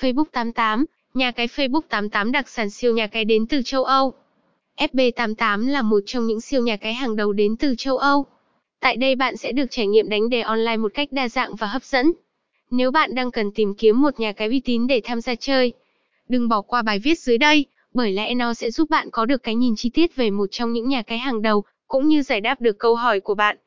Facebook 88, nhà cái Facebook 88 đặc sản siêu nhà cái đến từ châu Âu. FB88 là một trong những siêu nhà cái hàng đầu đến từ châu Âu. Tại đây bạn sẽ được trải nghiệm đánh đề online một cách đa dạng và hấp dẫn. Nếu bạn đang cần tìm kiếm một nhà cái uy tín để tham gia chơi, đừng bỏ qua bài viết dưới đây, bởi lẽ nó sẽ giúp bạn có được cái nhìn chi tiết về một trong những nhà cái hàng đầu, cũng như giải đáp được câu hỏi của bạn.